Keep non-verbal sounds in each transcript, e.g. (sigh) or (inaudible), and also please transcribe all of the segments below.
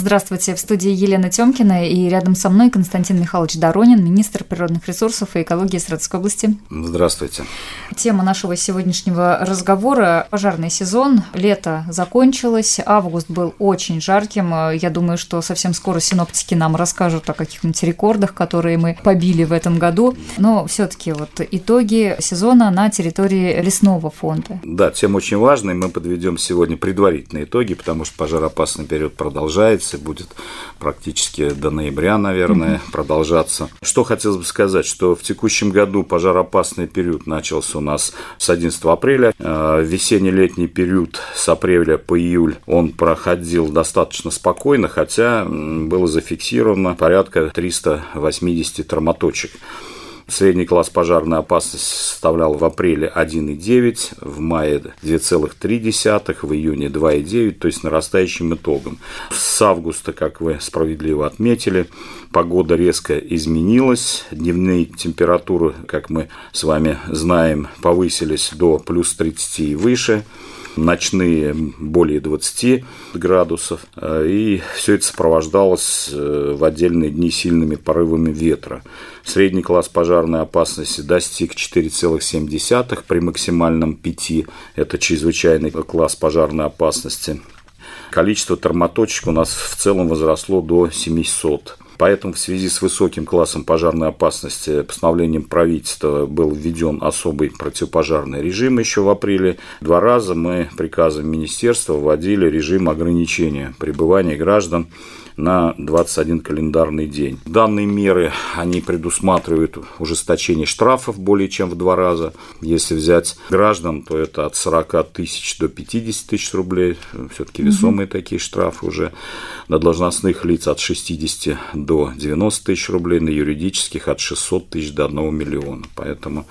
Здравствуйте, в студии Елена Тёмкина и рядом со мной Константин Михайлович Доронин, министр природных ресурсов и экологии Саратовской области. Здравствуйте. Тема нашего сегодняшнего разговора – пожарный сезон. Лето закончилось, август был очень жарким. Я думаю, что совсем скоро синоптики нам расскажут о каких-нибудь рекордах, которые мы побили в этом году. Но все таки вот итоги сезона на территории лесного фонда. Да, тема очень важная. Мы подведем сегодня предварительные итоги, потому что пожароопасный период продолжается месяце, будет практически до ноября, наверное, угу. продолжаться. Что хотелось бы сказать, что в текущем году пожароопасный период начался у нас с 11 апреля. Э, весенне-летний период с апреля по июль он проходил достаточно спокойно, хотя было зафиксировано порядка 380 травматочек. Средний класс пожарной опасности составлял в апреле 1,9, в мае 2,3, в июне 2,9, то есть нарастающим итогом. С августа, как вы справедливо отметили, погода резко изменилась, дневные температуры, как мы с вами знаем, повысились до плюс 30 и выше ночные более 20 градусов, и все это сопровождалось э, в отдельные дни сильными порывами ветра. Средний класс пожарной опасности достиг 4,7 при максимальном 5. Это чрезвычайный класс пожарной опасности. Количество термоточек у нас в целом возросло до 700. Поэтому в связи с высоким классом пожарной опасности постановлением правительства был введен особый противопожарный режим еще в апреле. Два раза мы приказом министерства вводили режим ограничения пребывания граждан на 21 календарный день. Данные меры, они предусматривают ужесточение штрафов более чем в два раза. Если взять граждан, то это от 40 тысяч до 50 тысяч рублей, все-таки весомые угу. такие штрафы уже. На должностных лиц от 60 до 90 тысяч рублей, на юридических от 600 тысяч до 1 миллиона. Поэтому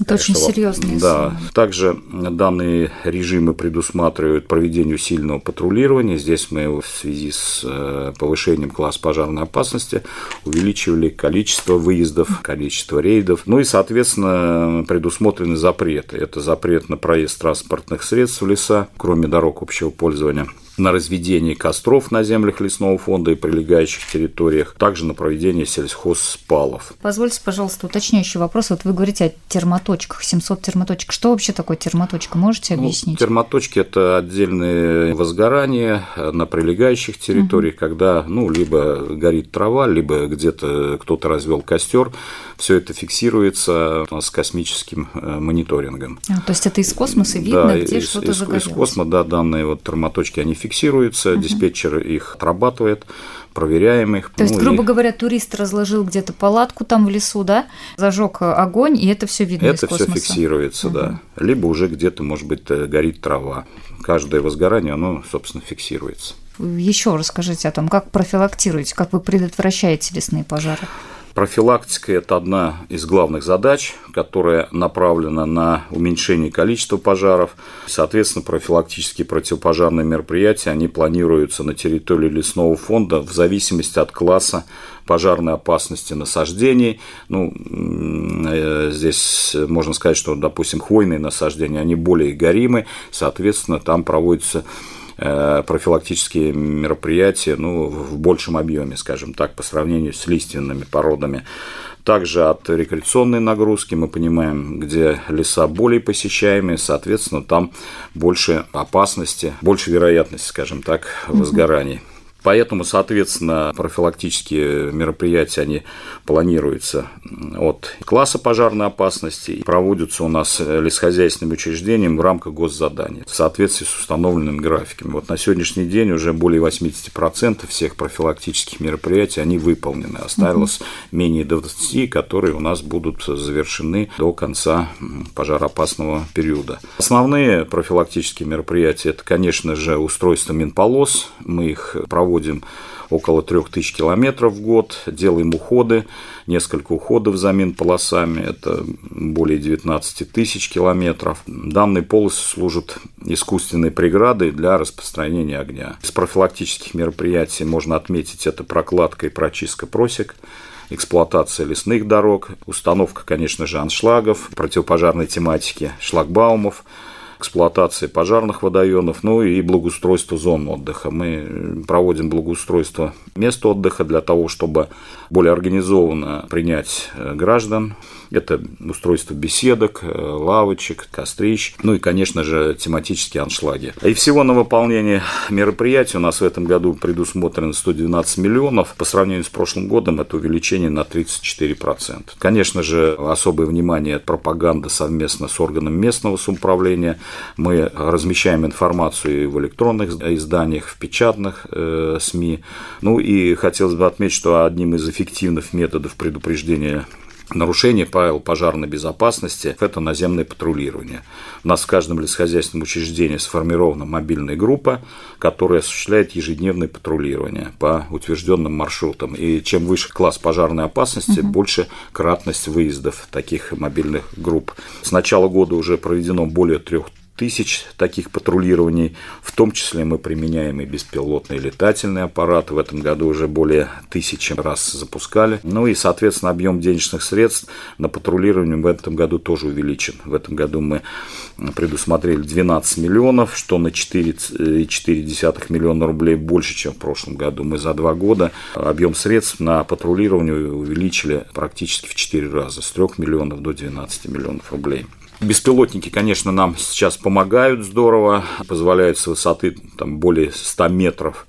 это очень серьезные Да. Также данные режимы предусматривают проведение усиленного патрулирования. Здесь мы в связи с э, повышением класса пожарной опасности увеличивали количество выездов, количество рейдов. Ну и, соответственно, предусмотрены запреты. Это запрет на проезд транспортных средств в леса, кроме дорог общего пользования на разведение костров на землях лесного фонда и прилегающих территориях, также на проведение сельхозспалов. Позвольте, пожалуйста, уточняющий вопрос. Вот вы говорите о термоточках, 700 термоточек. Что вообще такое термоточка? Можете ну, объяснить? Ну, термоточки – это отдельные возгорания на прилегающих территориях, угу. когда ну, либо горит трава, либо где-то кто-то развел костер. Все это фиксируется с космическим э, мониторингом. А, то есть это из космоса видно, да, где что-то загорелось? Из космоса, да, данные вот термоточки, они фиксируются фиксируется, угу. диспетчер их отрабатывает проверяем их. То ну, есть, грубо и... говоря, турист разложил где-то палатку там в лесу, да, зажег огонь, и это все видно Это все фиксируется, угу. да. Либо уже где-то, может быть, э, горит трава. Каждое возгорание, оно, собственно, фиксируется. Еще расскажите о том, как профилактируете, как вы предотвращаете лесные пожары. Профилактика – это одна из главных задач, которая направлена на уменьшение количества пожаров. Соответственно, профилактические противопожарные мероприятия, они планируются на территории лесного фонда в зависимости от класса пожарной опасности насаждений. Ну, э, здесь можно сказать, что, допустим, хвойные насаждения, они более горимы, соответственно, там проводятся Э, профилактические мероприятия ну, в большем объеме, скажем так, по сравнению с лиственными породами. Также от рекреационной нагрузки мы понимаем, где леса более посещаемые, соответственно, там больше опасности, больше вероятности, скажем так, возгораний. Поэтому, соответственно, профилактические мероприятия, они планируются от класса пожарной опасности и проводятся у нас лесхозяйственным учреждением в рамках госзадания в соответствии с установленными графиками. Вот на сегодняшний день уже более 80% всех профилактических мероприятий, они выполнены. Осталось угу. менее 20, которые у нас будут завершены до конца пожароопасного периода. Основные профилактические мероприятия – это, конечно же, устройство Минполос. Мы их проводим проводим около 3000 километров в год, делаем уходы, несколько уходов замен полосами, это более 19 тысяч километров. Данные полосы служат искусственной преградой для распространения огня. Из профилактических мероприятий можно отметить это прокладка и прочистка просек, эксплуатация лесных дорог, установка, конечно же, аншлагов, противопожарной тематики, шлагбаумов, эксплуатации пожарных водоемов, ну и благоустройство зон отдыха. Мы проводим благоустройство мест отдыха для того, чтобы более организованно принять э, граждан. Это устройство беседок, э, лавочек, кострищ, ну и, конечно же, тематические аншлаги. И всего на выполнение мероприятий у нас в этом году предусмотрено 112 миллионов. По сравнению с прошлым годом это увеличение на 34%. Конечно же, особое внимание от пропаганды совместно с органом местного самоуправления. Мы размещаем информацию в электронных изданиях, в печатных э, СМИ. Ну и хотелось бы отметить, что одним из эффективных методов предупреждения нарушение правил пожарной безопасности – это наземное патрулирование. У нас в каждом лесхозяйственном учреждении сформирована мобильная группа, которая осуществляет ежедневное патрулирование по утвержденным маршрутам. И чем выше класс пожарной опасности, угу. больше кратность выездов таких мобильных групп. С начала года уже проведено более трех тысяч таких патрулирований. В том числе мы применяем и беспилотные летательные аппараты. В этом году уже более тысячи раз запускали. Ну и, соответственно, объем денежных средств на патрулирование в этом году тоже увеличен. В этом году мы предусмотрели 12 миллионов, что на 4,4 миллиона рублей больше, чем в прошлом году. Мы за два года объем средств на патрулирование увеличили практически в 4 раза, с 3 миллионов до 12 миллионов рублей. Беспилотники, конечно, нам сейчас помогают здорово, позволяют с высоты там, более 100 метров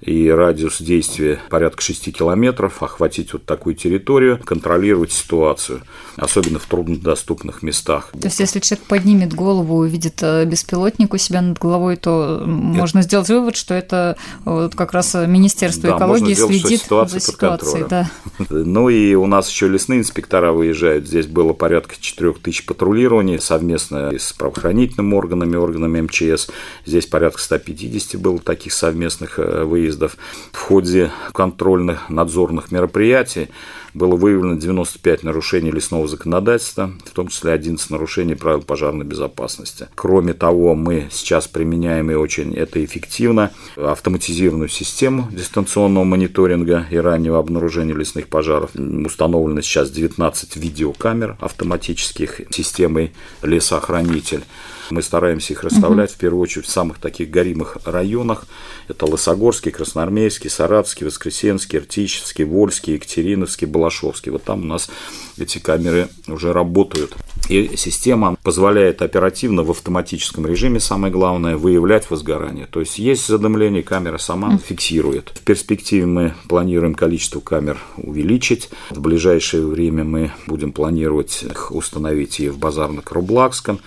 и радиус действия порядка 6 километров, охватить вот такую территорию, контролировать ситуацию, особенно в труднодоступных местах. То есть, если человек поднимет голову и увидит э, беспилотник у себя над головой, то это... можно сделать вывод, что это вот как раз Министерство да, экологии сделать, следит ситуация за ситуацией. Да. (laughs) Ну и у нас еще лесные инспектора выезжают. Здесь было порядка 4 тысяч патрулирований совместно с правоохранительными органами, органами МЧС. Здесь порядка 150 было таких совместных э, выездов выездов. В ходе контрольных надзорных мероприятий было выявлено 95 нарушений лесного законодательства, в том числе 11 нарушений правил пожарной безопасности. Кроме того, мы сейчас применяем и очень это эффективно автоматизированную систему дистанционного мониторинга и раннего обнаружения лесных пожаров. Установлено сейчас 19 видеокамер автоматических системой лесоохранитель. Мы стараемся их расставлять угу. в первую очередь в самых таких горимых районах. Это Лысогорский, Красноармейский, Саратовский, Воскресенский, Иртищевский, Вольский, Екатериновский, Балашовский. Вот там у нас эти камеры уже работают. И система позволяет оперативно в автоматическом режиме, самое главное, выявлять возгорание. То есть есть задымление, камера сама фиксирует. В перспективе мы планируем количество камер увеличить. В ближайшее время мы будем планировать их установить и в Базарно-Карублакском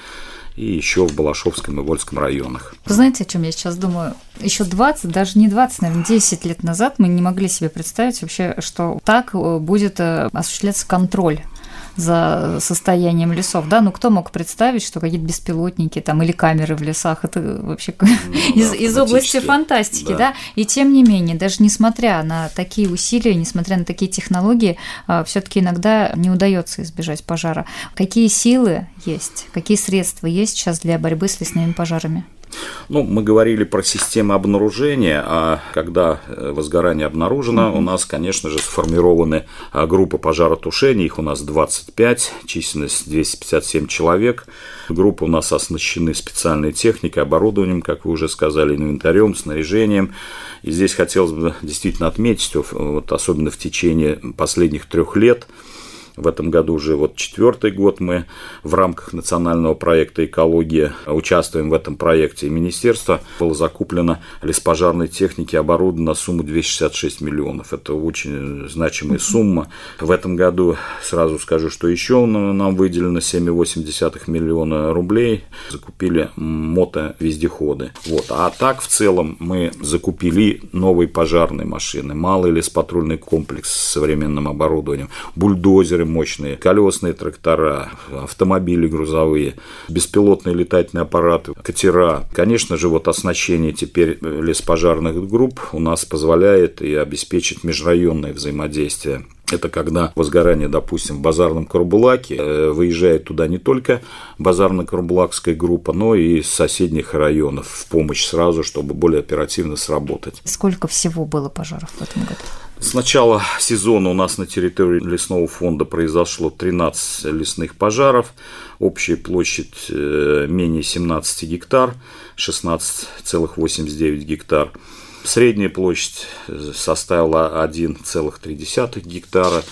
и еще в Балашовском и Вольском районах. Вы знаете, о чем я сейчас думаю? Еще 20, даже не 20, наверное, 10 лет назад мы не могли себе представить вообще, что так э, будет э, осуществляться контроль за состоянием лесов, да, ну кто мог представить, что какие-то беспилотники там или камеры в лесах, это вообще ну, (laughs) из, да, из области фантастики, да. да, и тем не менее, даже несмотря на такие усилия, несмотря на такие технологии, а, все-таки иногда не удается избежать пожара. Какие силы есть, какие средства есть сейчас для борьбы с лесными пожарами? Ну, мы говорили про системы обнаружения, а когда э, возгорание обнаружено, у нас, конечно же, сформированы а, группы пожаротушения, их у нас 25, численность 257 человек. Группы у нас оснащены специальной техникой, оборудованием, как вы уже сказали, инвентарем, снаряжением. И здесь хотелось бы действительно отметить, вот особенно в течение последних трех лет, в этом году уже вот четвертый год мы в рамках национального проекта «Экология» участвуем в этом проекте. И министерство было закуплено леспожарной техники оборудовано на сумму 266 миллионов. Это очень значимая сумма. В этом году сразу скажу, что еще нам выделено 7,8 миллиона рублей. Закупили мотовездеходы. Вот. А так в целом мы закупили новые пожарные машины, малый леспатрульный комплекс с современным оборудованием, бульдозеры тракторы мощные, колесные трактора, автомобили грузовые, беспилотные летательные аппараты, катера. Конечно же, вот оснащение теперь леспожарных групп у нас позволяет и обеспечить межрайонное взаимодействие Это когда возгорание, допустим, в базарном Карбулаке, э, выезжает туда не только базарно-карбулакская группа, но и из соседних районов в помощь сразу, чтобы более оперативно сработать. Сколько всего было пожаров в этом году? С начала сезона у нас на территории лесного фонда произошло 13 лесных пожаров. Общая площадь э, менее 17 гектар, 16,89 гектар. Средняя площадь составила 1,3 гектара.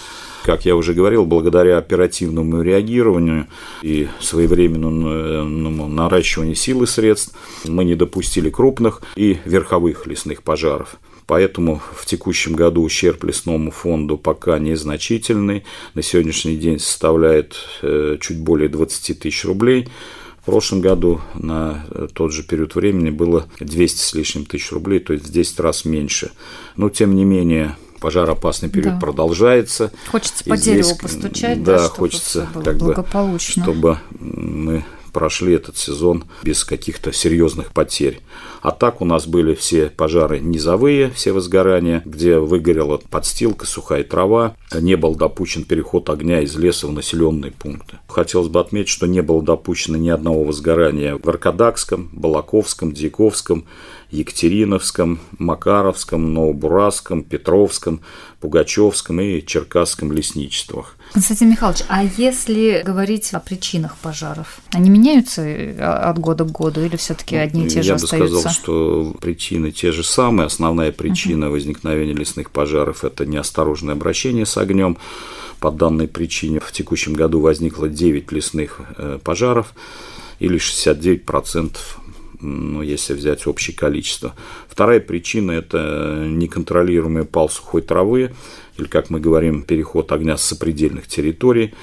Как я уже говорил, благодаря оперативному реагированию и своевременному наращиванию силы средств мы не допустили крупных и верховых лесных пожаров. Поэтому в текущем году ущерб лесному фонду пока незначительный. На сегодняшний день составляет э, чуть более 20 тысяч рублей. В прошлом году на тот же период времени было 200 с лишним тысяч рублей, то есть в 10 раз меньше. Но, тем не менее, пожароопасный период да. продолжается. Хочется по здесь, дереву постучать, да, да чтобы хочется как бы, чтобы мы прошли этот сезон без каких-то серьезных потерь. А так у нас были все пожары низовые, все возгорания, где выгорела подстилка, сухая трава, не был допущен переход огня из леса в населенные пункты. Хотелось бы отметить, что не было допущено ни одного возгорания в Аркадакском, Балаковском, Дьяковском, Екатериновском, Макаровском, Новобурасском, Петровском, Пугачевском и Черкасском лесничествах. Константин Михайлович, а если говорить о причинах пожаров, они меняются э, от года к году или все-таки одни и те же Я остаются? бы сказал, что причины те же самые. Основная причина угу. возникновения лесных пожаров – это неосторожное обращение с огнем. По данной причине в текущем году возникло 9 лесных э, пожаров или 69% ну, если взять общее количество. Вторая причина – это неконтролируемый пал сухой травы, или, как мы говорим, переход огня с сопредельных территорий.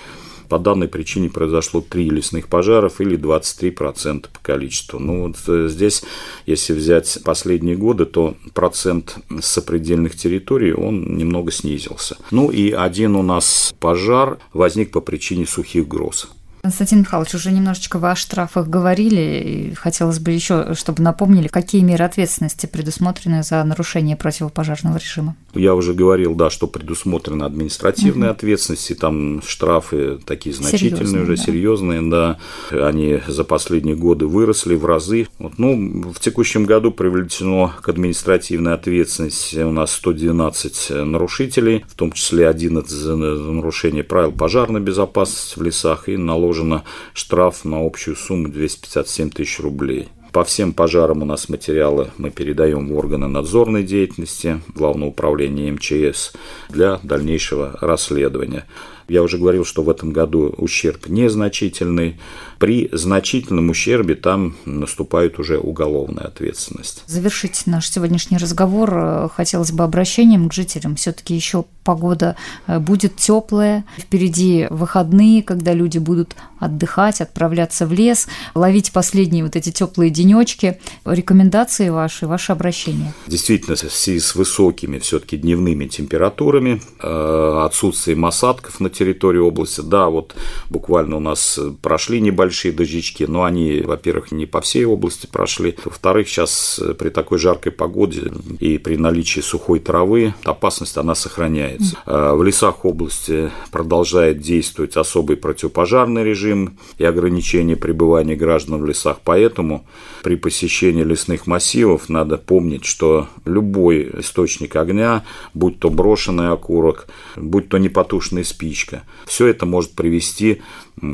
По данной причине произошло три лесных пожаров или 23% по количеству. Ну, вот э, здесь, если взять последние годы, то процент сопредельных территорий, он немного снизился. Ну и один у нас пожар возник по причине сухих гроз. Константин Михайлович, уже немножечко вы о штрафах говорили, и хотелось бы еще, чтобы напомнили, какие меры ответственности предусмотрены за нарушение противопожарного режима. Я уже говорил, да, что предусмотрена административная угу. ответственность, и там штрафы такие значительные, серьезные, уже да. серьезные, да, они за последние годы выросли в разы. Вот, ну, в текущем году привлечено к административной ответственности у нас 112 нарушителей, в том числе 11 за нарушение правил пожарной безопасности в лесах и наложено наложено штраф на общую сумму 257 тысяч рублей. По всем пожарам у нас материалы мы передаем в органы надзорной деятельности, Главное управление МЧС для дальнейшего расследования. Я уже говорил, что в этом году ущерб незначительный. При значительном ущербе там наступает уже уголовная ответственность. Завершить наш сегодняшний разговор э, хотелось бы обращением к жителям. Все-таки еще погода э, будет теплая, впереди выходные, когда люди будут отдыхать, отправляться в лес, ловить последние вот эти теплые денечки. Рекомендации ваши, ваши обращения? Действительно, в связи с высокими все-таки дневными температурами, э, отсутствием осадков на территории области, да, вот буквально у нас прошли небольшие дождички, но они, во-первых, не по всей области прошли, во-вторых, сейчас при такой жаркой погоде и при наличии сухой травы опасность она сохраняется. Э, в лесах области продолжает действовать особый противопожарный режим и ограничение пребывания граждан в лесах, поэтому при посещении лесных массивов надо помнить, что любой источник огня, будь то брошенный окурок, будь то непотушенная спичка, спичка. Все это может привести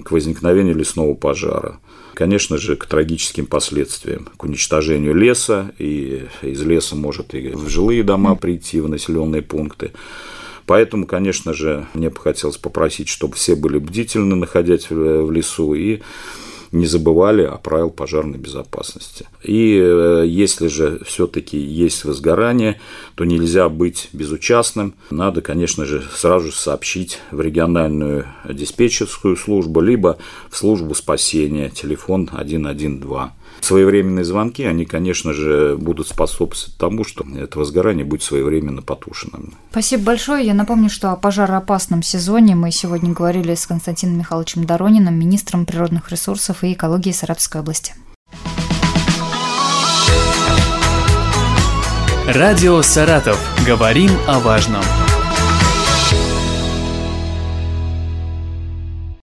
к возникновению лесного пожара. Конечно же, к трагическим последствиям, к уничтожению леса, и из леса может и в жилые дома прийти, в населенные пункты. Поэтому, конечно же, мне бы хотелось попросить, чтобы все были бдительны, находясь в лесу, и не забывали о правил пожарной безопасности. И э, если же все-таки есть возгорание, то нельзя быть безучастным. Надо, конечно же, сразу сообщить в региональную диспетчерскую службу, либо в службу спасения, телефон 112 своевременные звонки, они, конечно же, будут способствовать тому, что это возгорание будет своевременно потушенным. Спасибо большое. Я напомню, что о пожароопасном сезоне мы сегодня говорили с Константином Михайловичем Дорониным, министром природных ресурсов и экологии Саратовской области. Радио «Саратов». Говорим о важном.